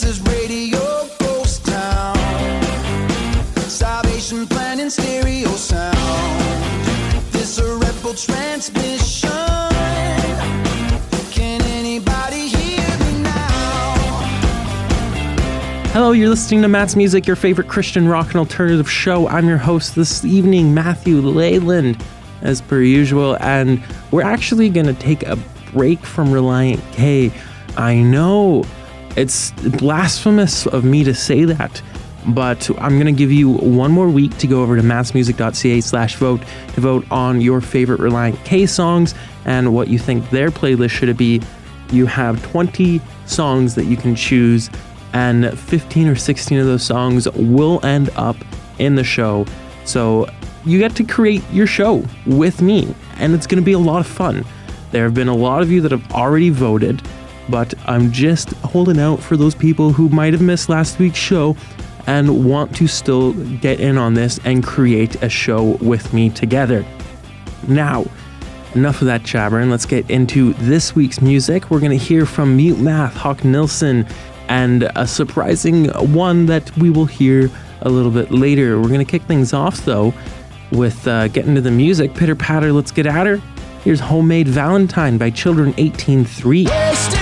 This is Radio Ghost Town. Salvation Plan in stereo sound. This a transmission. Hello, you're listening to Matt's Music, your favorite Christian rock and alternative show. I'm your host this evening, Matthew Leyland, as per usual, and we're actually going to take a break from Relient K. I know it's blasphemous of me to say that, but I'm going to give you one more week to go over to mattsmusic.ca slash vote to vote on your favorite Relient K songs and what you think their playlist should be. You have 20 songs that you can choose, and 15 or 16 of those songs will end up in the show. So you get to create your show with me, and it's going to be a lot of fun. There have been a lot of you that have already voted, but I'm just holding out for those people who might have missed last week's show and want to still get in on this and create a show with me together. Now, enough of that jabbering. Let's get into this week's music. We're going to hear from Mute Math, Hawk Nelson, and a surprising one that we will hear a little bit later. We're going to kick things off though with uh, getting to the music. Pitter patter, let's get at her. Here's Homemade Valentine by Children 18:3.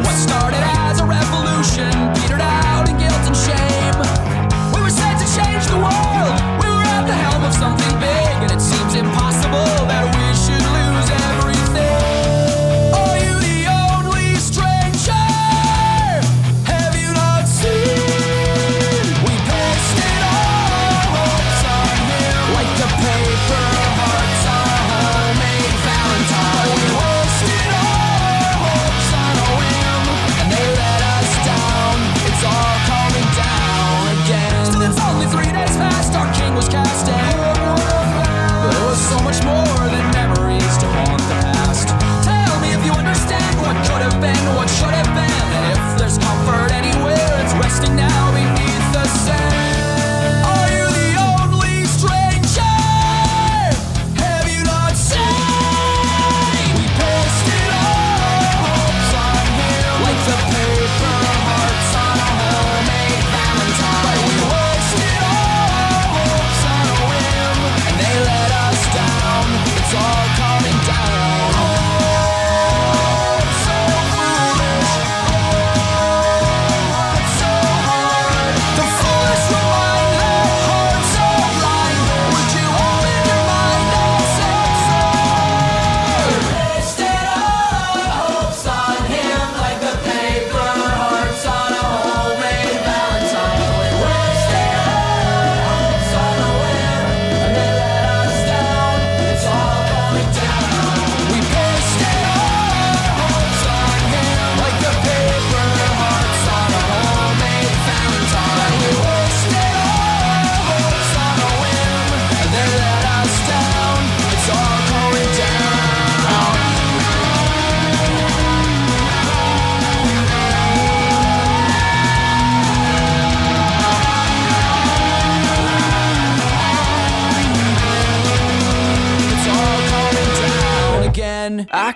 What started as a revolution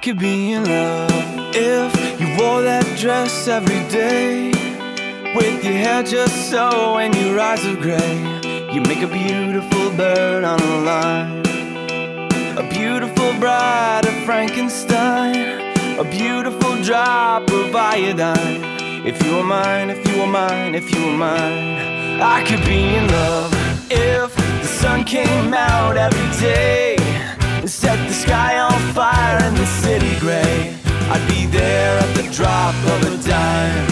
could be in love if you wore that dress every day. With your hair just so and your eyes of gray. You make a beautiful bird on a line. A beautiful bride of Frankenstein. A beautiful drop of iodine. If you were mine, if you were mine, if you were mine. I could be in love if the sun came out every day and set the sky on fire and the city gray. I'd be there at the drop of a dime.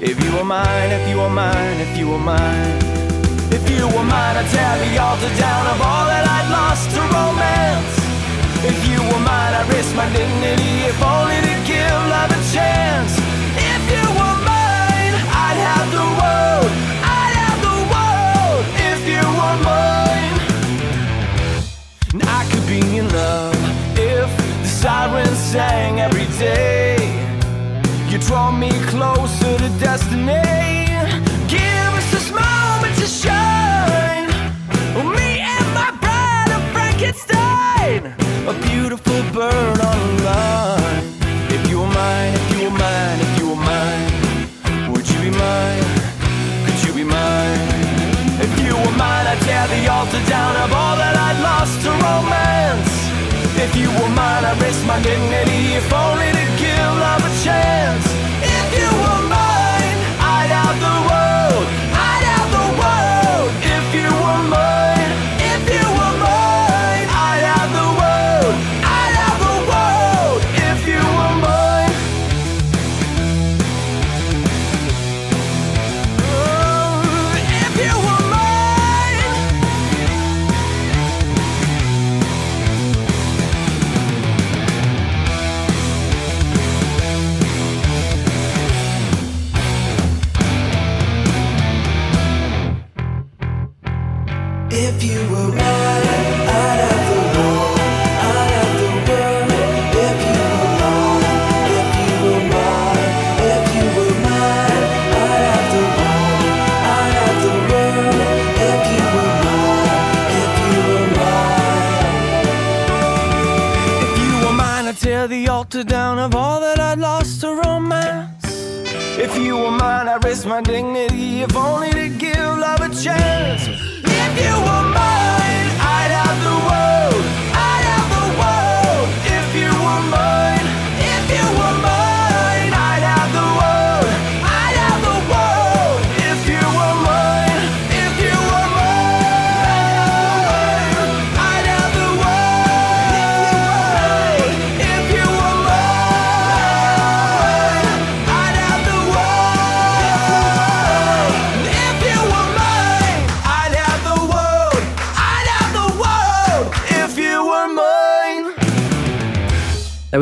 If you were mine, if you were mine, if you were mine. If you were mine, I'd tear the altar down of all that I'd lost to romance. If you were mine, I'd risk my dignity if only to give love a chance. And I could be in love if the sirens sang every day. You draw me closer to destiny. Give us this moment to shine. Me and my bride of Frankenstein, a beautiful bird on a line. If you were mine, if you were mine, if you were mine, would you be mine? Were mine, I'd tear the altar down of all that I'd lost to romance. If you were mine, I'd risk my dignity, if only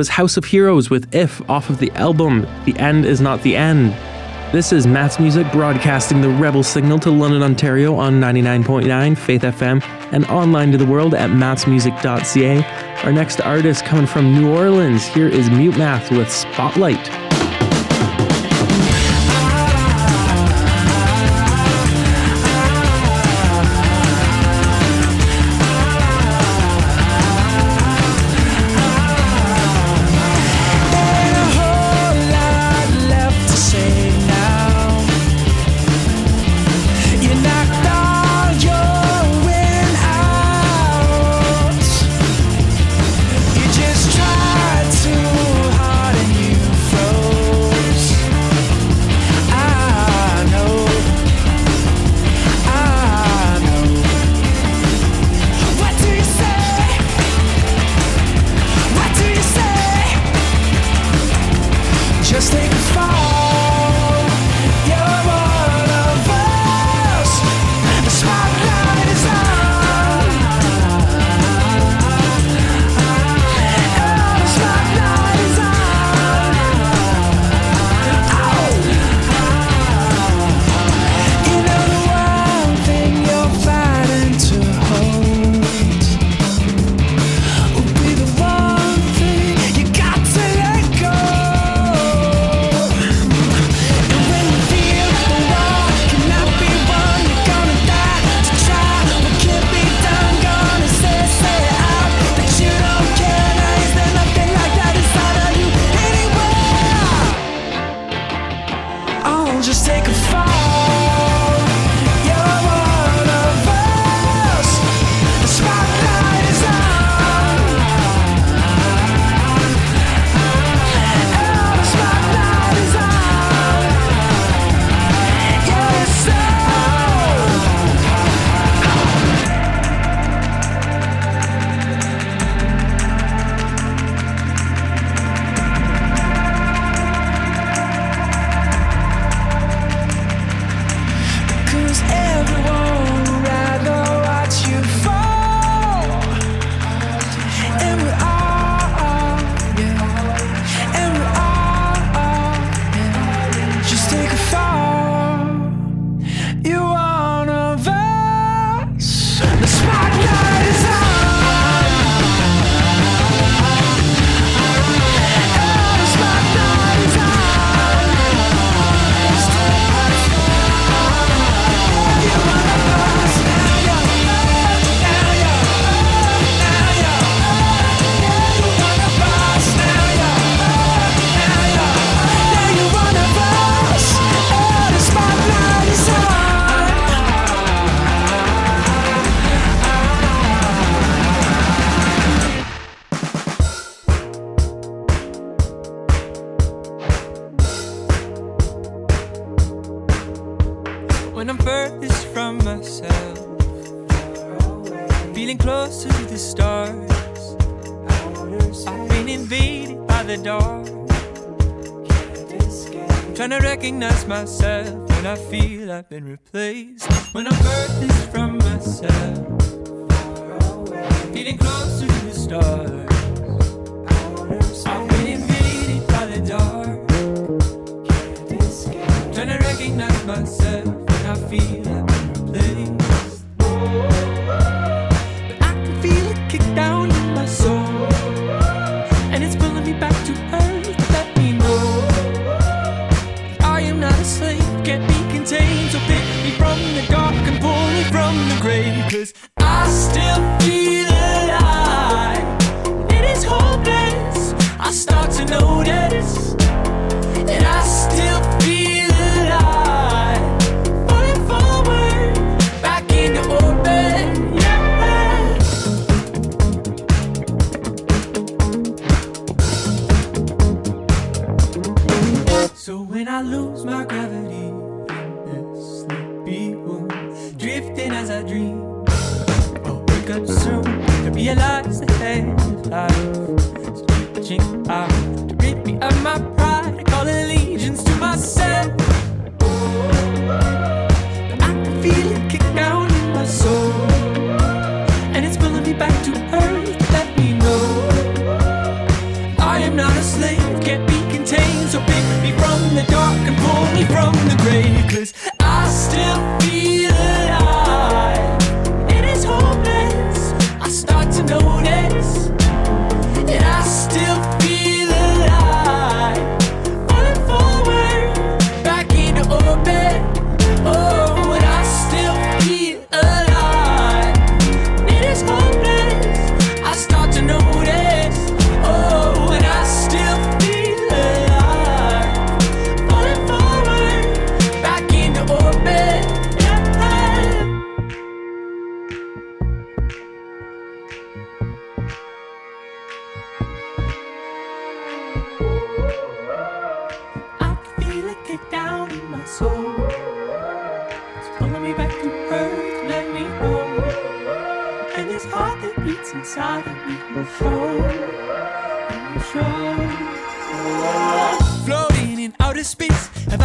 was House of Heroes with If off of the album The End Is Not the End. This is Matt's Music broadcasting the Rebel Signal to London, Ontario on 99.9 Faith FM and online to the world at mattsmusic.ca. Our next artist coming from New Orleans. Here is Mute Math with Spotlight. myself and I feel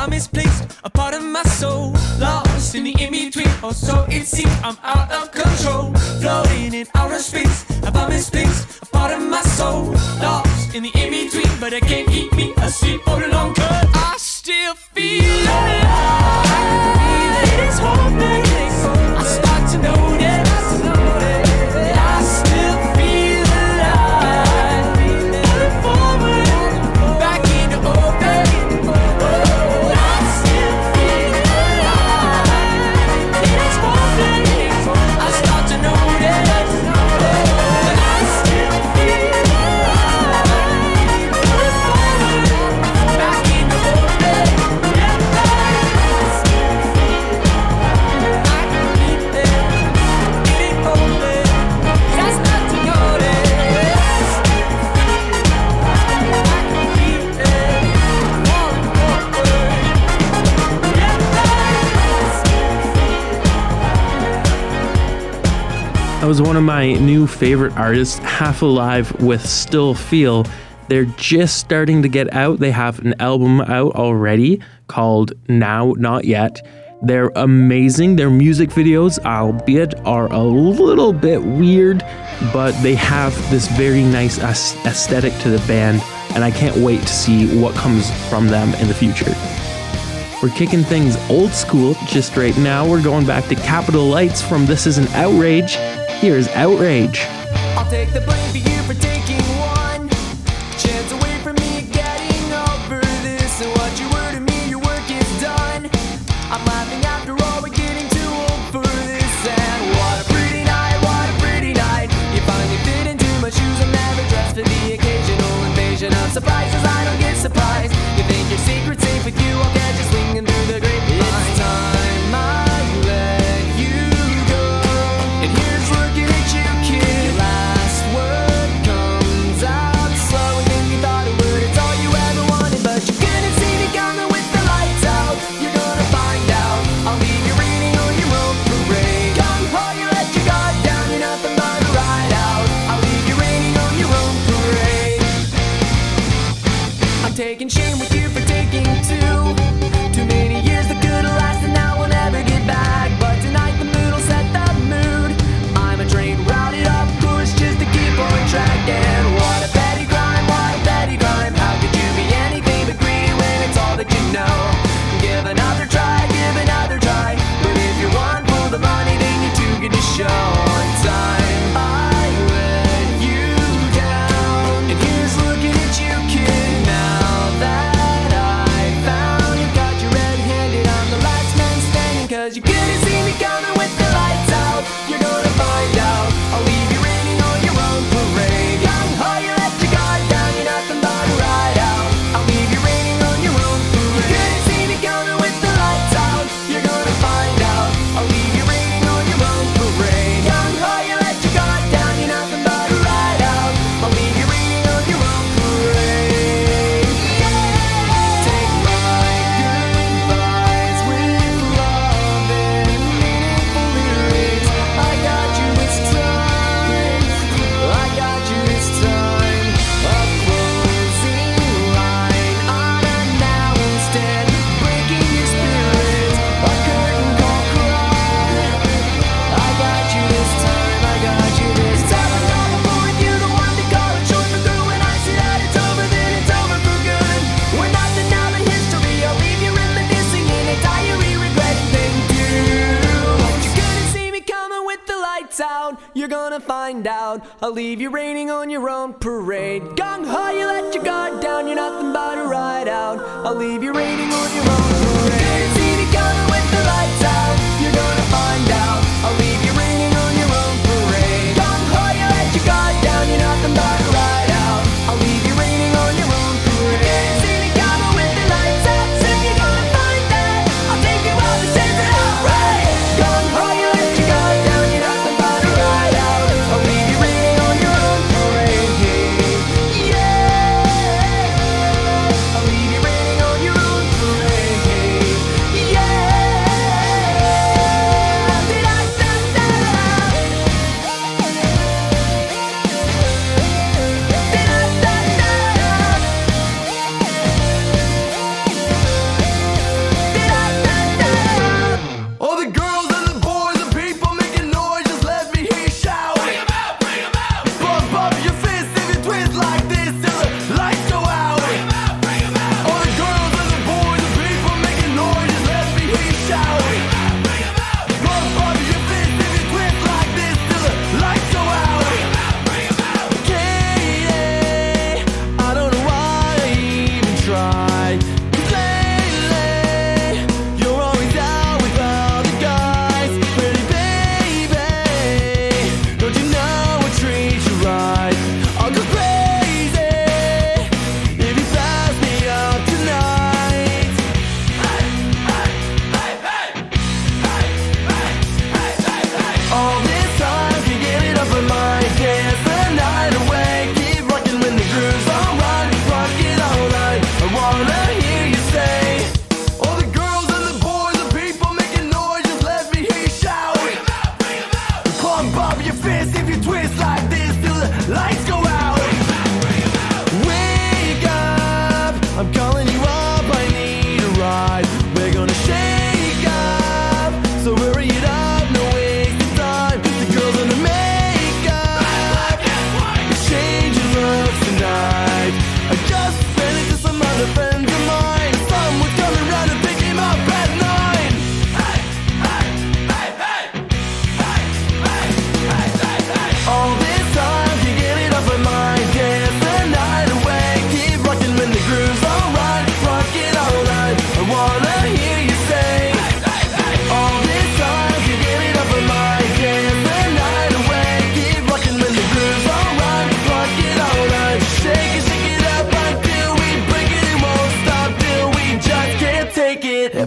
misplaced. A part of my soul lost in the in between. Or oh, so it seems I'm out of control. Floating in outer space. About misplaced. A part of my soul lost in the in between. But I can't keep me. was one of my new favorite artists, Half Alive with Still Feel. They're just starting to get out. They have an album out already called Now Not Yet. They're amazing. Their music videos, albeit, are a little bit weird, but they have this very nice aesthetic to the band, and I can't wait to see what comes from them in the future. We're kicking things old school just right now. We're going back to Capital Lights from This Is an Outrage. Here is Outrage. I'll leave you raining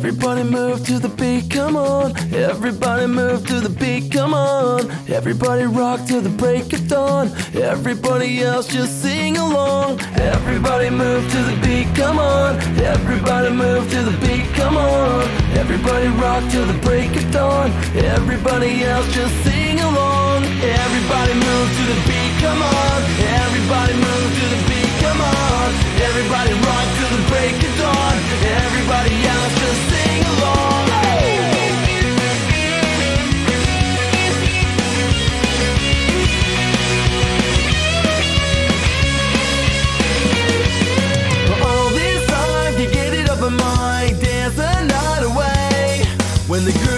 Everybody move to the beat, come on. Everybody move to the beat, come on. Everybody rock to the break of dawn. Everybody else just sing along. Everybody move to the beat, come on. Everybody move to the beat, come on. Everybody rock to the break of dawn. Everybody else just sing along. Everybody move to the beat, come on. Everybody move to the beat, come on. Everybody rock to the break of dawn. Everybody else When the good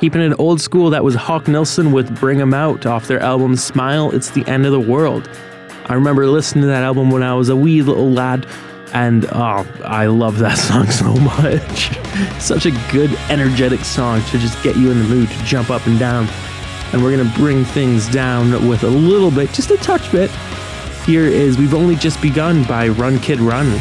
Keeping it old school, that was Hawk Nelson with Bring 'Em Out off their album Smile, It's the End of the World. I remember listening to that album when I was a wee little lad, and oh, I love that song so much. Such a good, energetic song to just get you in the mood to jump up and down. And we're gonna bring things down with a little bit, just a touch bit. Here is We've Only Just Begun by Run Kid Run.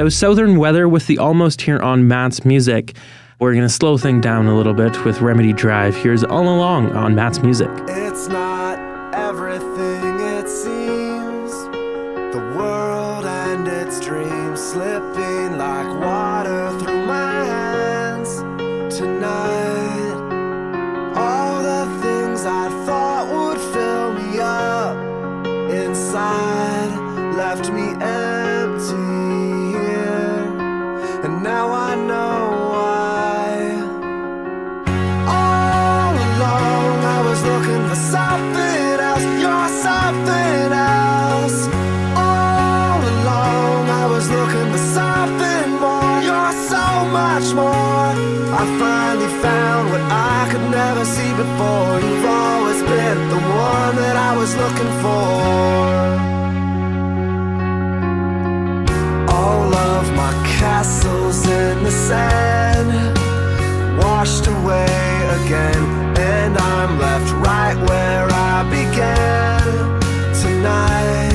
That was Southern Weather with the Almost Here on Matt's Music. We're going to slow things down a little bit with Remedy Drive. Here's All Along on Matt's Music. It's not everything it seems. The world and its dreams slip much more. I finally found what I could never see before. You've always been the one that I was looking for. All of my castles in the sand washed away again, and I'm left right where I began tonight.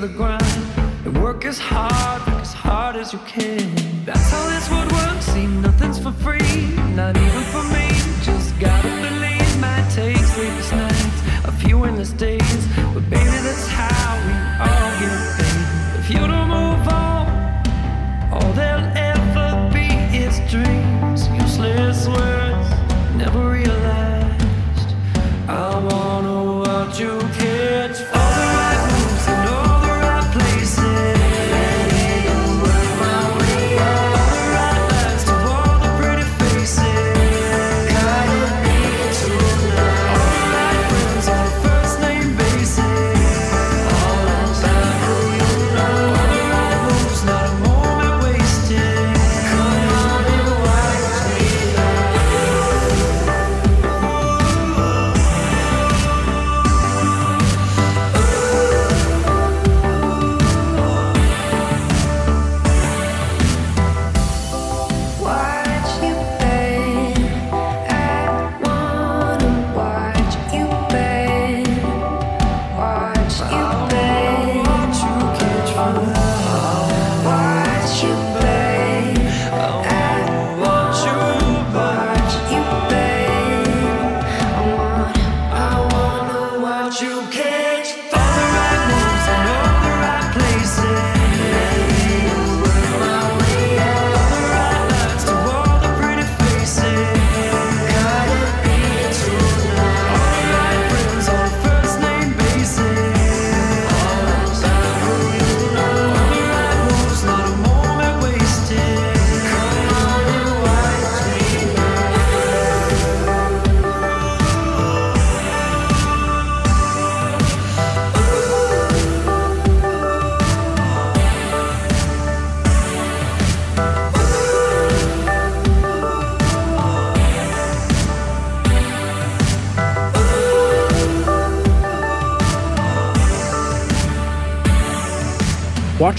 to the ground and work as hard, work as hard as you can.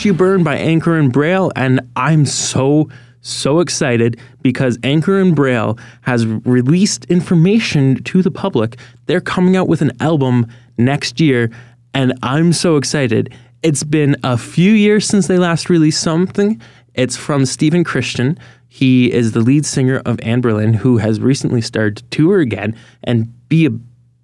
You Burn by Anchor and Braille, and I'm so so excited because Anchor and Braille has released information to the public. They're coming out with an album next year, and I'm so excited. It's been a few years since they last released something. It's from Stephen Christian. He is the lead singer of Anberlin, who has recently started to tour again and be a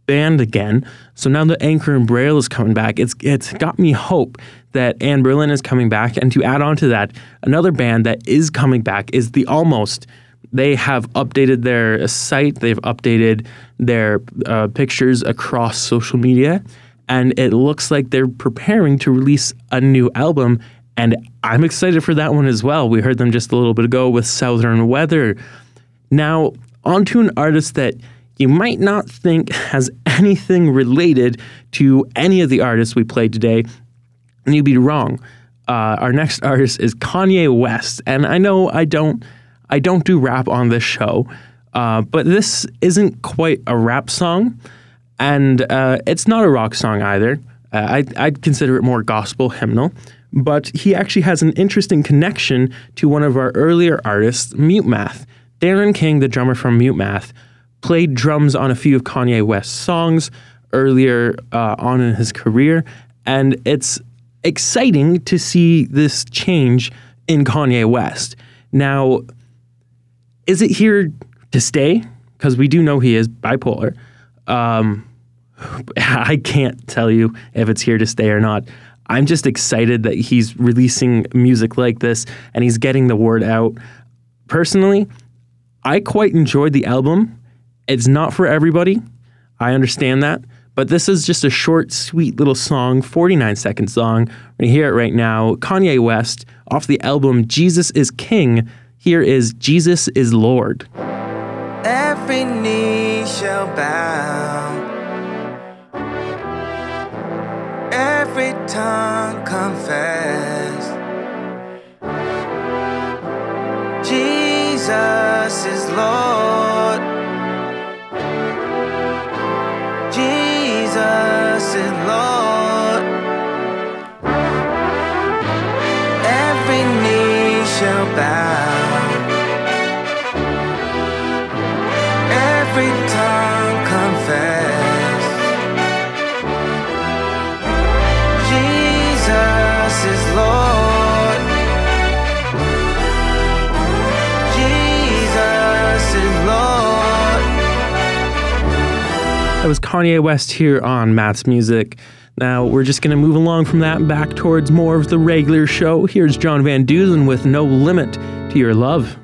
band again. So now that Anchor and Braille is coming back, it's it's got me hope that Anberlin is coming back. And to add on to that, another band that is coming back is the Almost. They have updated their site. They've updated their uh, pictures across social media, and it looks like they're preparing to release a new album. And I'm excited for that one as well. We heard them just a little bit ago with Southern Weather. Now, on to an artist that you might not think has anything related to any of the artists we played today, and you'd be wrong. Uh, our next artist is Kanye West, and I know I don't I don't do rap on this show, uh, but this isn't quite a rap song, and uh, it's not a rock song either. Uh, I, I'd consider it more gospel hymnal, but he actually has an interesting connection to one of our earlier artists, Mute Math. Darren King, the drummer from Mute Math, played drums on a few of Kanye West's songs earlier uh, on in his career, and it's exciting to see this change in Kanye West. Now, is it here to stay? Because we do know he is bipolar. Um, I can't tell you if it's here to stay or not. I'm just excited that he's releasing music like this and he's getting the word out. Personally, I quite enjoyed the album. It's not for everybody. I understand that. But this is just a short, sweet little song, 49 second song. We're going to hear it right now. Kanye West off the album Jesus is King. Here is Jesus is Lord. Every knee shall bow, every tongue confess. Jesus is Lord. Is Lord. Every knee shall bow. every tongue That was Kanye West here on Matt's Music. Now we're just going to move along from that back towards more of the regular show. Here's John Van Dusen with No Limit to Your Love.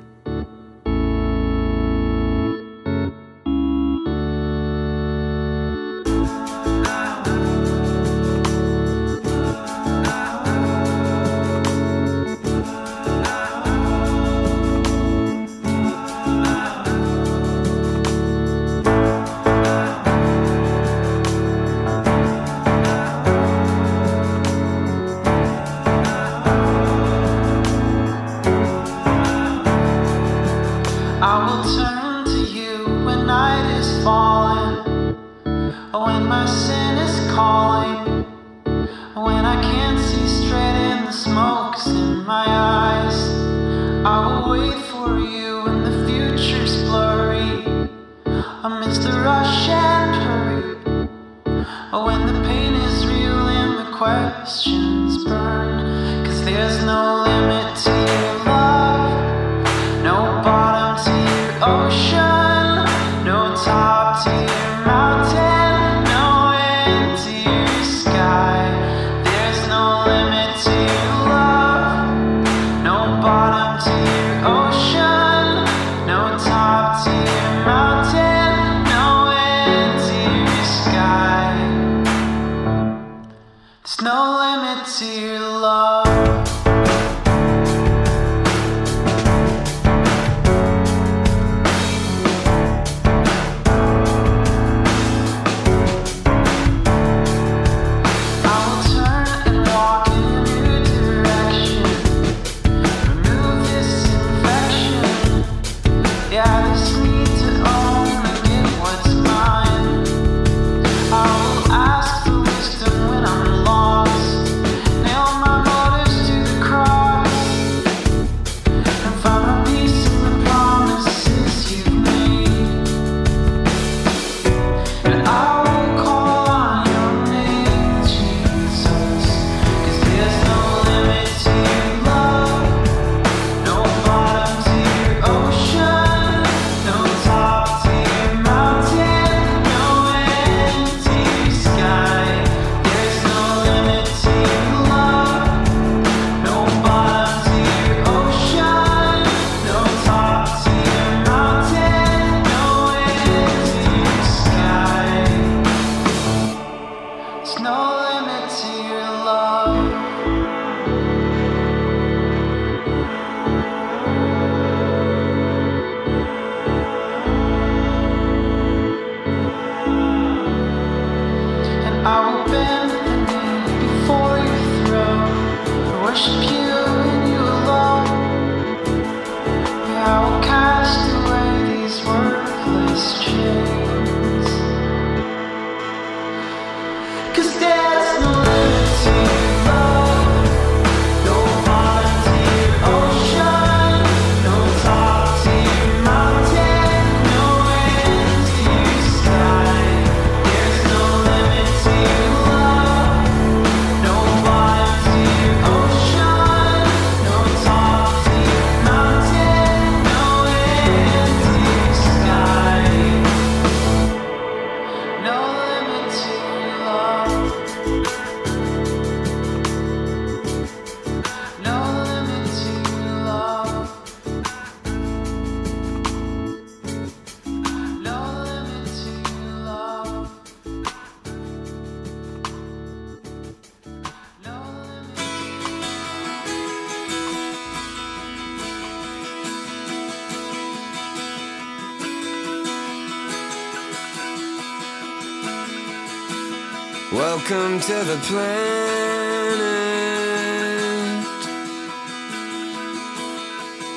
Welcome to the planet.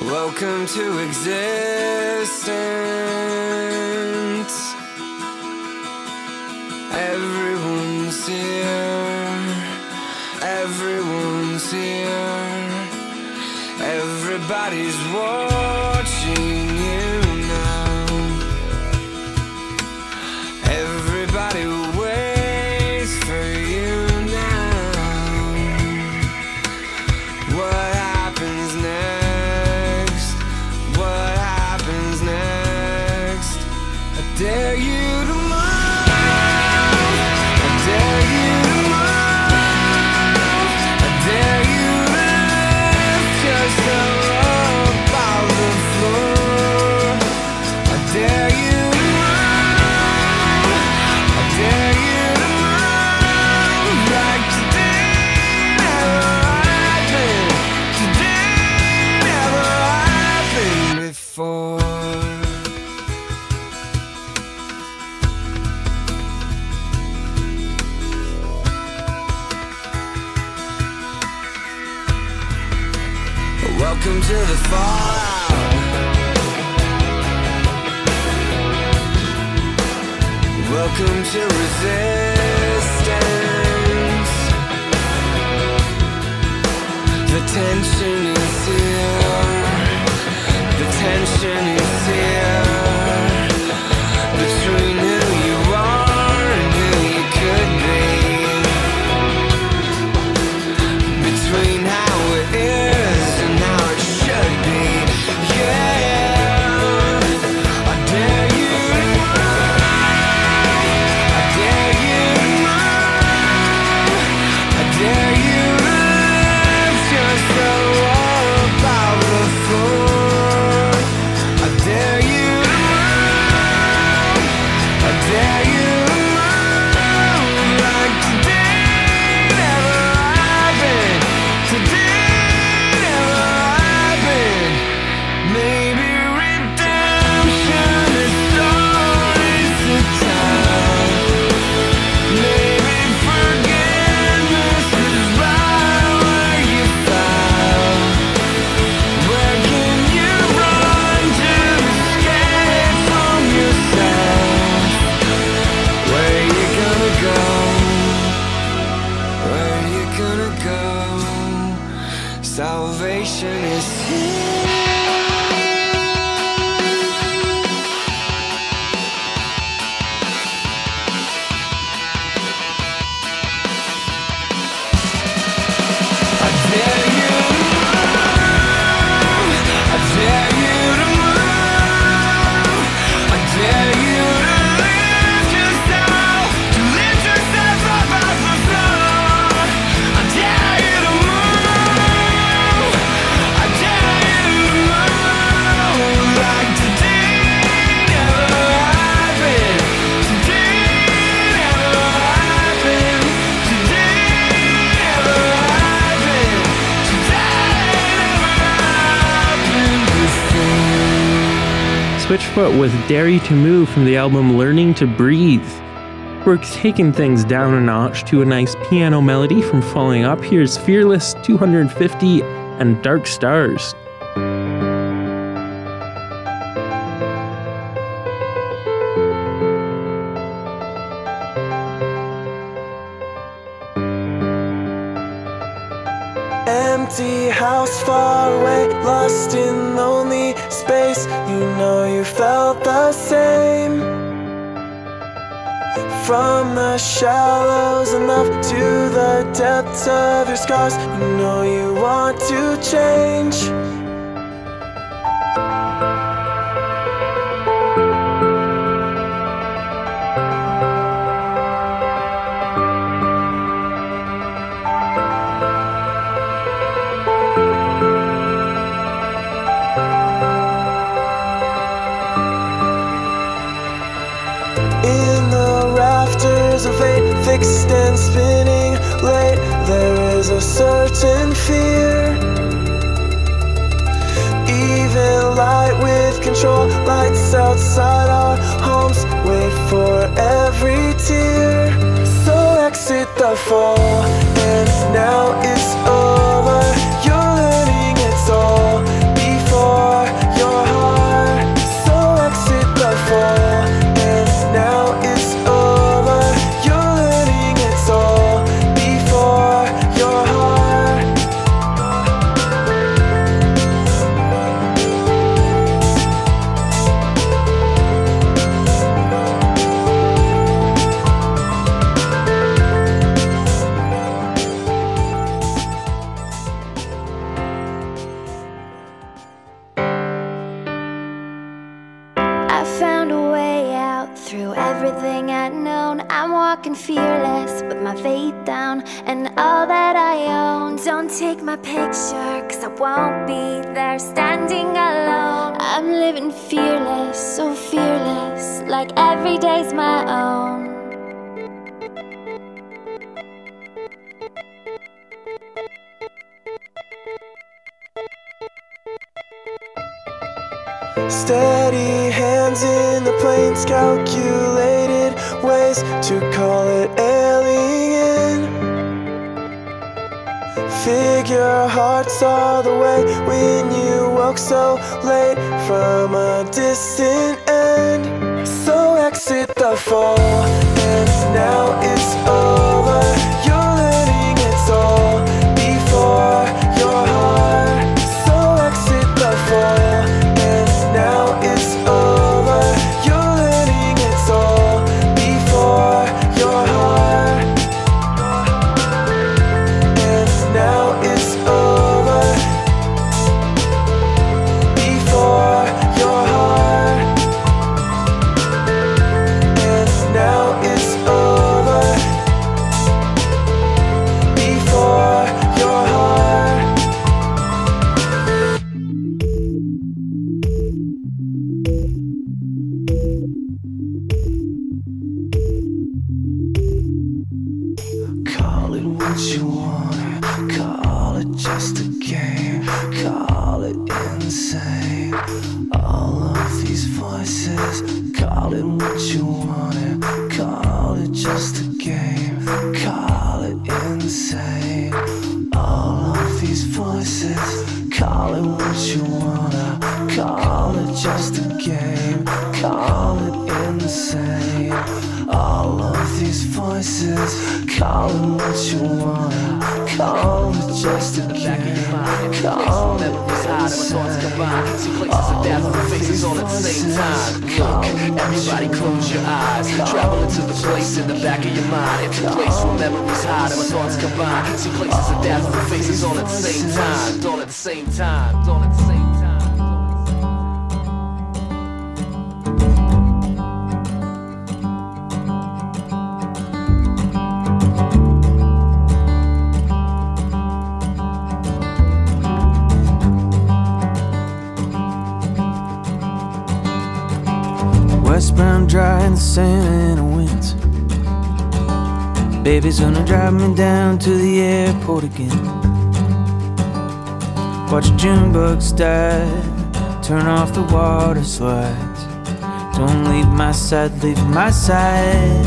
Welcome to existence. Everyone's here. Everyone's here. Everybody's. The tension is here. The tension is with was Dare You to Move from the album Learning to Breathe. We're taking things down a notch to a nice piano melody from Falling Up. Here's Fearless 250 and Dark Stars. empty house far away, lost in lonely space. You know you felt the same. From the shallows enough love to the depths of your scars, you know you want to change. certain fear. Evil light with control lights outside our homes. Wait for every tear. So exit the fall, and now it's. blind. She places a death, faces all at the same time, all at the same time, all at the same time. drive me down to the airport again. Watch June bugs die, turn off the water slides. Don't leave my side, leave my side.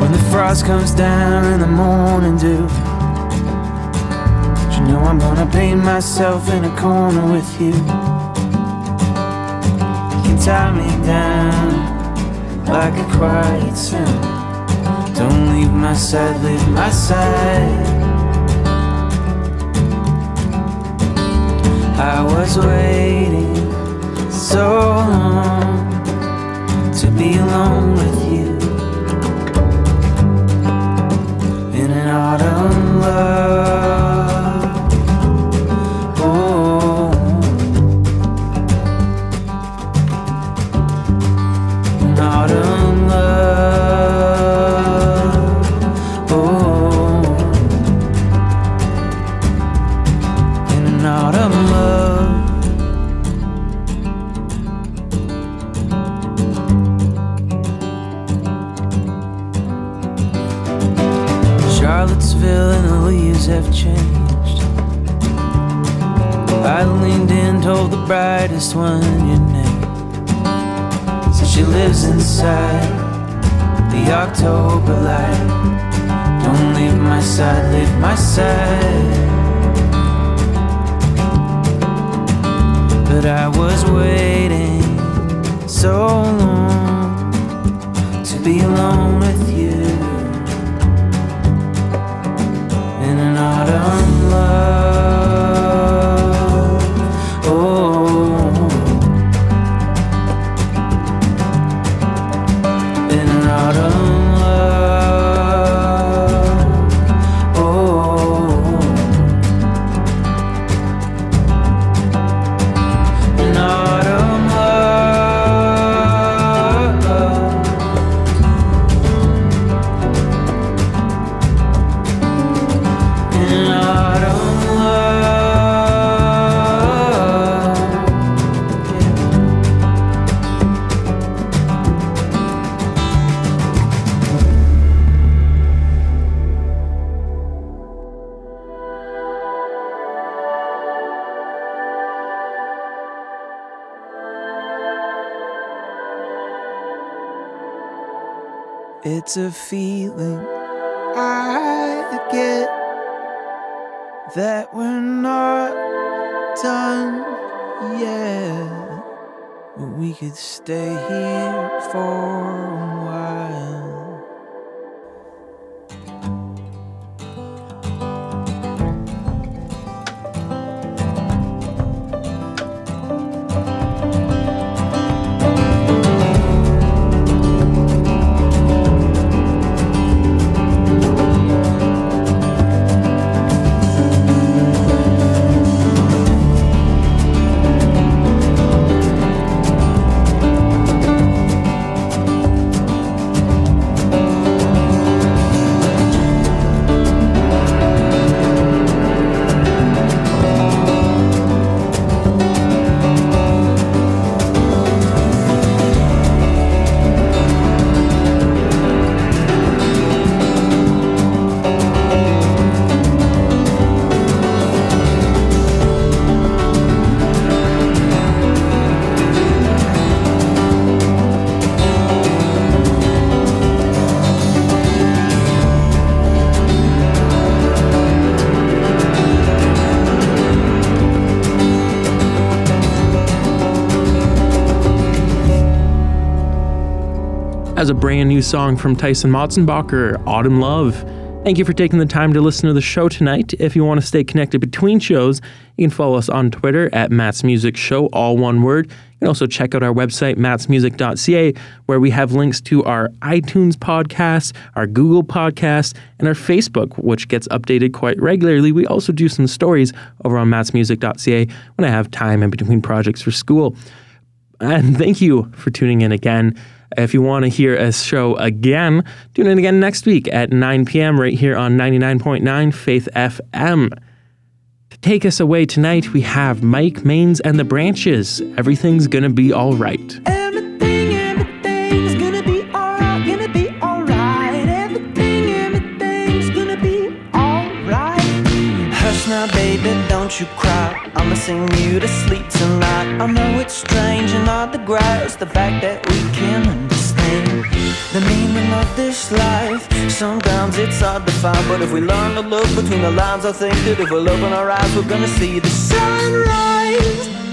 When the frost comes down in the morning dew, you know I'm gonna paint myself in a corner with you. Can tie me down like a quiet swim. Don't leave my side, leave my side. I was waiting so long to be alone with you in an autumn love. Brightest one you name. So she lives inside the October light. Don't leave my side, leave my side. But I was waiting so long to be alone with you in an autumn love. It's a feeling I get that we're not done yet. But we could stay here for a brand new song from Tyson Motsenbocker, Autumn Love. Thank you for taking the time to listen to the show tonight. If you want to stay connected between shows, you can follow us on Twitter at Matt's Music Show, all one word. You can also check out our website, mattsmusic.ca, where we have links to our iTunes podcast, our Google podcast, and our Facebook, which gets updated quite regularly. We also do some stories over on mattsmusic.ca when I have time in between projects for school. And thank you for tuning in again. If you want to hear a show again, tune in again next week at 9 p.m. right here on 99.9 Faith FM. To take us away tonight, we have Mike Mains and the Branches. Everything's going to be all right. Everything's gonna- you cry I'ma sing you to sleep tonight. I know it's strange and odd the grass The fact that we can understand The meaning of this life. Sometimes it's hard to find But if we learn to look between the lines I think that if we'll open our eyes We're gonna see the sunrise.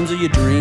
listen to your dreams.